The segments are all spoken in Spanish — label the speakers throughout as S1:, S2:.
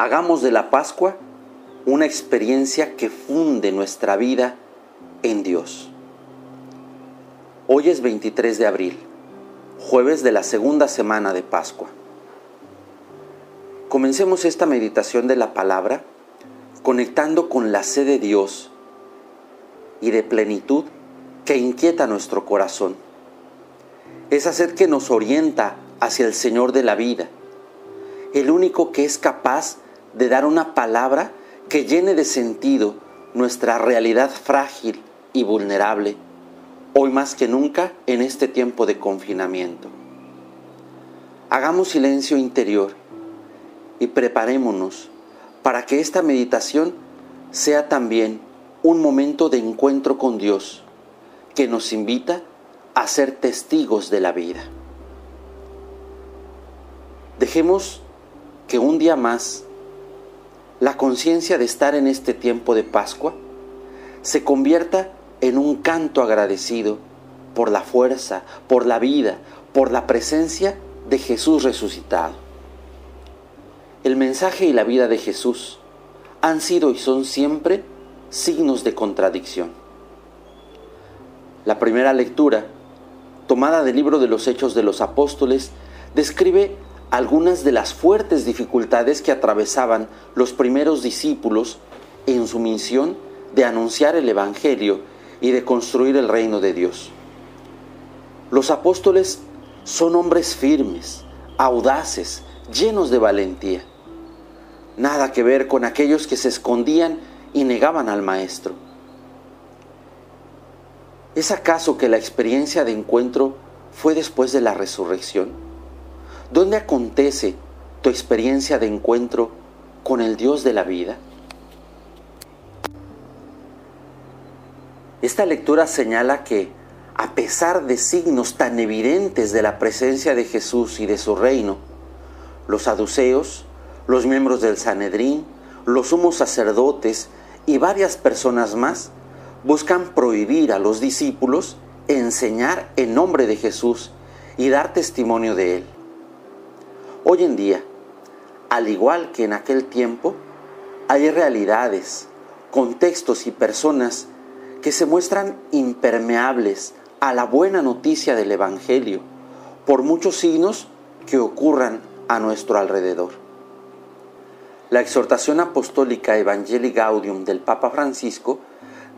S1: Hagamos de la Pascua una experiencia que funde nuestra vida en Dios. Hoy es 23 de abril, jueves de la segunda semana de Pascua. Comencemos esta meditación de la palabra conectando con la sed de Dios y de plenitud que inquieta nuestro corazón. Esa sed que nos orienta hacia el Señor de la vida, el único que es capaz de dar una palabra que llene de sentido nuestra realidad frágil y vulnerable, hoy más que nunca en este tiempo de confinamiento. Hagamos silencio interior y preparémonos para que esta meditación sea también un momento de encuentro con Dios que nos invita a ser testigos de la vida. Dejemos que un día más la conciencia de estar en este tiempo de Pascua se convierta en un canto agradecido por la fuerza, por la vida, por la presencia de Jesús resucitado. El mensaje y la vida de Jesús han sido y son siempre signos de contradicción. La primera lectura, tomada del libro de los Hechos de los Apóstoles, describe algunas de las fuertes dificultades que atravesaban los primeros discípulos en su misión de anunciar el Evangelio y de construir el reino de Dios. Los apóstoles son hombres firmes, audaces, llenos de valentía. Nada que ver con aquellos que se escondían y negaban al Maestro. ¿Es acaso que la experiencia de encuentro fue después de la resurrección? ¿Dónde acontece tu experiencia de encuentro con el Dios de la vida? Esta lectura señala que, a pesar de signos tan evidentes de la presencia de Jesús y de su reino, los saduceos, los miembros del Sanedrín, los sumos sacerdotes y varias personas más buscan prohibir a los discípulos enseñar en nombre de Jesús y dar testimonio de él. Hoy en día, al igual que en aquel tiempo, hay realidades, contextos y personas que se muestran impermeables a la buena noticia del Evangelio por muchos signos que ocurran a nuestro alrededor. La exhortación apostólica Evangelii Gaudium del Papa Francisco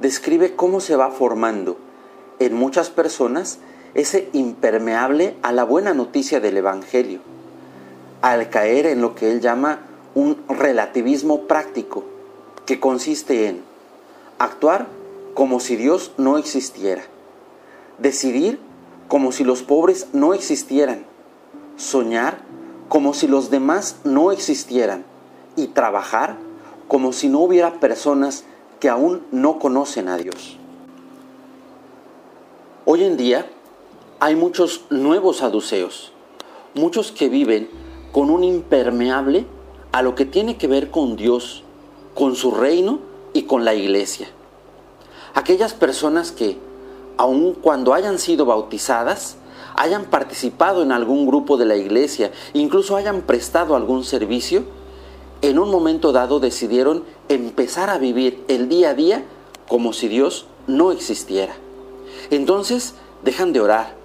S1: describe cómo se va formando en muchas personas ese impermeable a la buena noticia del Evangelio al caer en lo que él llama un relativismo práctico, que consiste en actuar como si Dios no existiera, decidir como si los pobres no existieran, soñar como si los demás no existieran y trabajar como si no hubiera personas que aún no conocen a Dios. Hoy en día hay muchos nuevos saduceos, muchos que viven con un impermeable a lo que tiene que ver con Dios, con su reino y con la iglesia. Aquellas personas que, aun cuando hayan sido bautizadas, hayan participado en algún grupo de la iglesia, incluso hayan prestado algún servicio, en un momento dado decidieron empezar a vivir el día a día como si Dios no existiera. Entonces dejan de orar,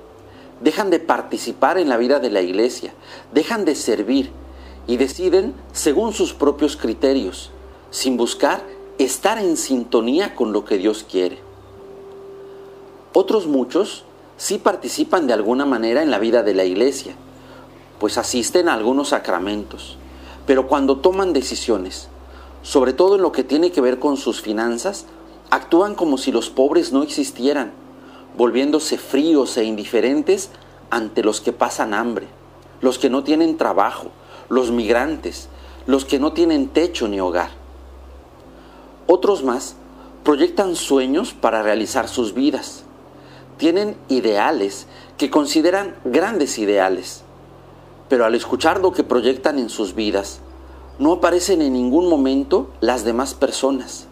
S1: dejan de participar en la vida de la iglesia, dejan de servir y deciden según sus propios criterios, sin buscar estar en sintonía con lo que Dios quiere. Otros muchos sí participan de alguna manera en la vida de la iglesia, pues asisten a algunos sacramentos, pero cuando toman decisiones, sobre todo en lo que tiene que ver con sus finanzas, actúan como si los pobres no existieran volviéndose fríos e indiferentes ante los que pasan hambre, los que no tienen trabajo, los migrantes, los que no tienen techo ni hogar. Otros más proyectan sueños para realizar sus vidas. Tienen ideales que consideran grandes ideales, pero al escuchar lo que proyectan en sus vidas, no aparecen en ningún momento las demás personas,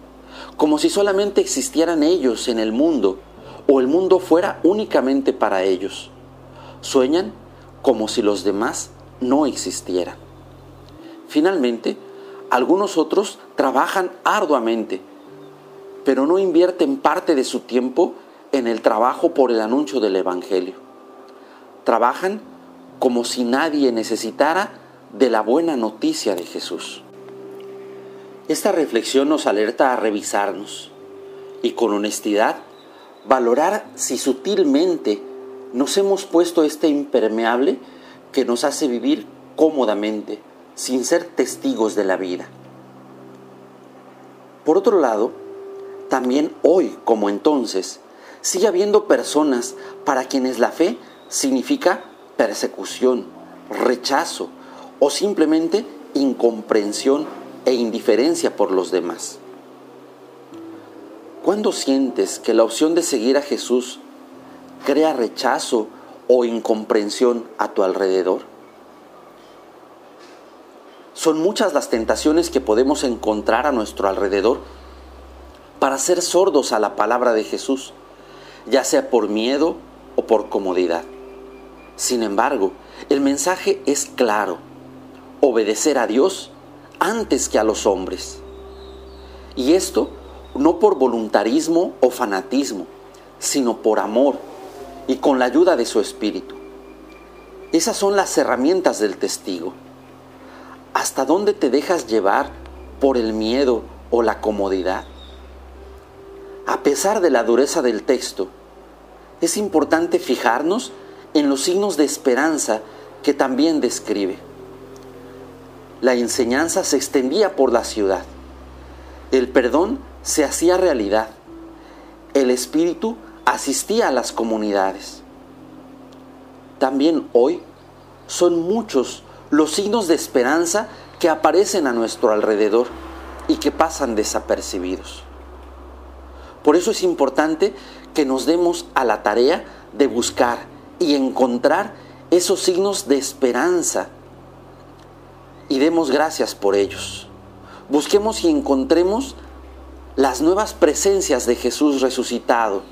S1: como si solamente existieran ellos en el mundo o el mundo fuera únicamente para ellos. Sueñan como si los demás no existieran. Finalmente, algunos otros trabajan arduamente, pero no invierten parte de su tiempo en el trabajo por el anuncio del Evangelio. Trabajan como si nadie necesitara de la buena noticia de Jesús. Esta reflexión nos alerta a revisarnos y con honestidad valorar si sutilmente nos hemos puesto este impermeable que nos hace vivir cómodamente, sin ser testigos de la vida. Por otro lado, también hoy como entonces, sigue habiendo personas para quienes la fe significa persecución, rechazo o simplemente incomprensión e indiferencia por los demás. ¿Cuándo sientes que la opción de seguir a Jesús crea rechazo o incomprensión a tu alrededor? Son muchas las tentaciones que podemos encontrar a nuestro alrededor para ser sordos a la palabra de Jesús, ya sea por miedo o por comodidad. Sin embargo, el mensaje es claro, obedecer a Dios antes que a los hombres. Y esto no por voluntarismo o fanatismo, sino por amor y con la ayuda de su Espíritu. Esas son las herramientas del testigo. ¿Hasta dónde te dejas llevar por el miedo o la comodidad? A pesar de la dureza del texto, es importante fijarnos en los signos de esperanza que también describe. La enseñanza se extendía por la ciudad. El perdón se hacía realidad. El Espíritu asistía a las comunidades. También hoy son muchos los signos de esperanza que aparecen a nuestro alrededor y que pasan desapercibidos. Por eso es importante que nos demos a la tarea de buscar y encontrar esos signos de esperanza y demos gracias por ellos. Busquemos y encontremos las nuevas presencias de Jesús resucitado.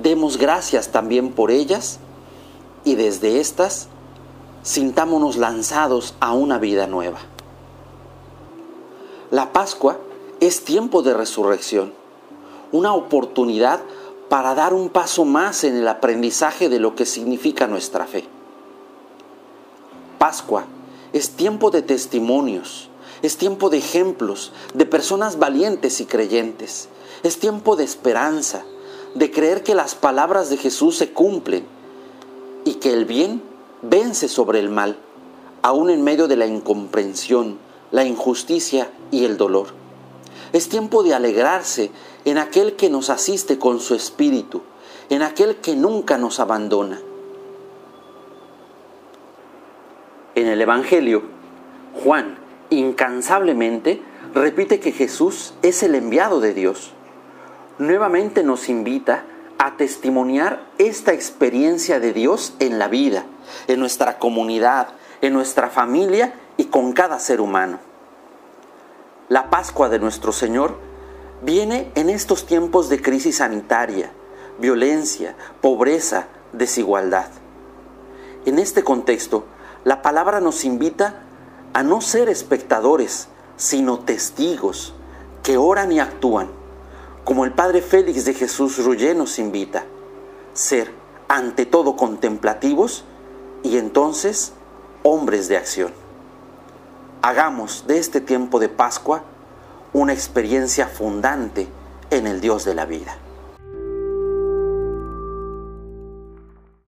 S1: Demos gracias también por ellas y desde estas sintámonos lanzados a una vida nueva. La Pascua es tiempo de resurrección, una oportunidad para dar un paso más en el aprendizaje de lo que significa nuestra fe. Pascua es tiempo de testimonios, es tiempo de ejemplos, de personas valientes y creyentes, es tiempo de esperanza, de creer que las palabras de Jesús se cumplen y que el bien vence sobre el mal, aún en medio de la incomprensión, la injusticia y el dolor. Es tiempo de alegrarse en aquel que nos asiste con su espíritu, en aquel que nunca nos abandona. En el Evangelio, Juan incansablemente repite que Jesús es el enviado de Dios. Nuevamente nos invita a testimoniar esta experiencia de Dios en la vida, en nuestra comunidad, en nuestra familia y con cada ser humano. La Pascua de nuestro Señor viene en estos tiempos de crisis sanitaria, violencia, pobreza, desigualdad. En este contexto, la palabra nos invita a no ser espectadores, sino testigos que oran y actúan, como el Padre Félix de Jesús Rullé nos invita, ser ante todo contemplativos y entonces hombres de acción. Hagamos de este tiempo de Pascua una experiencia fundante en el Dios de la vida.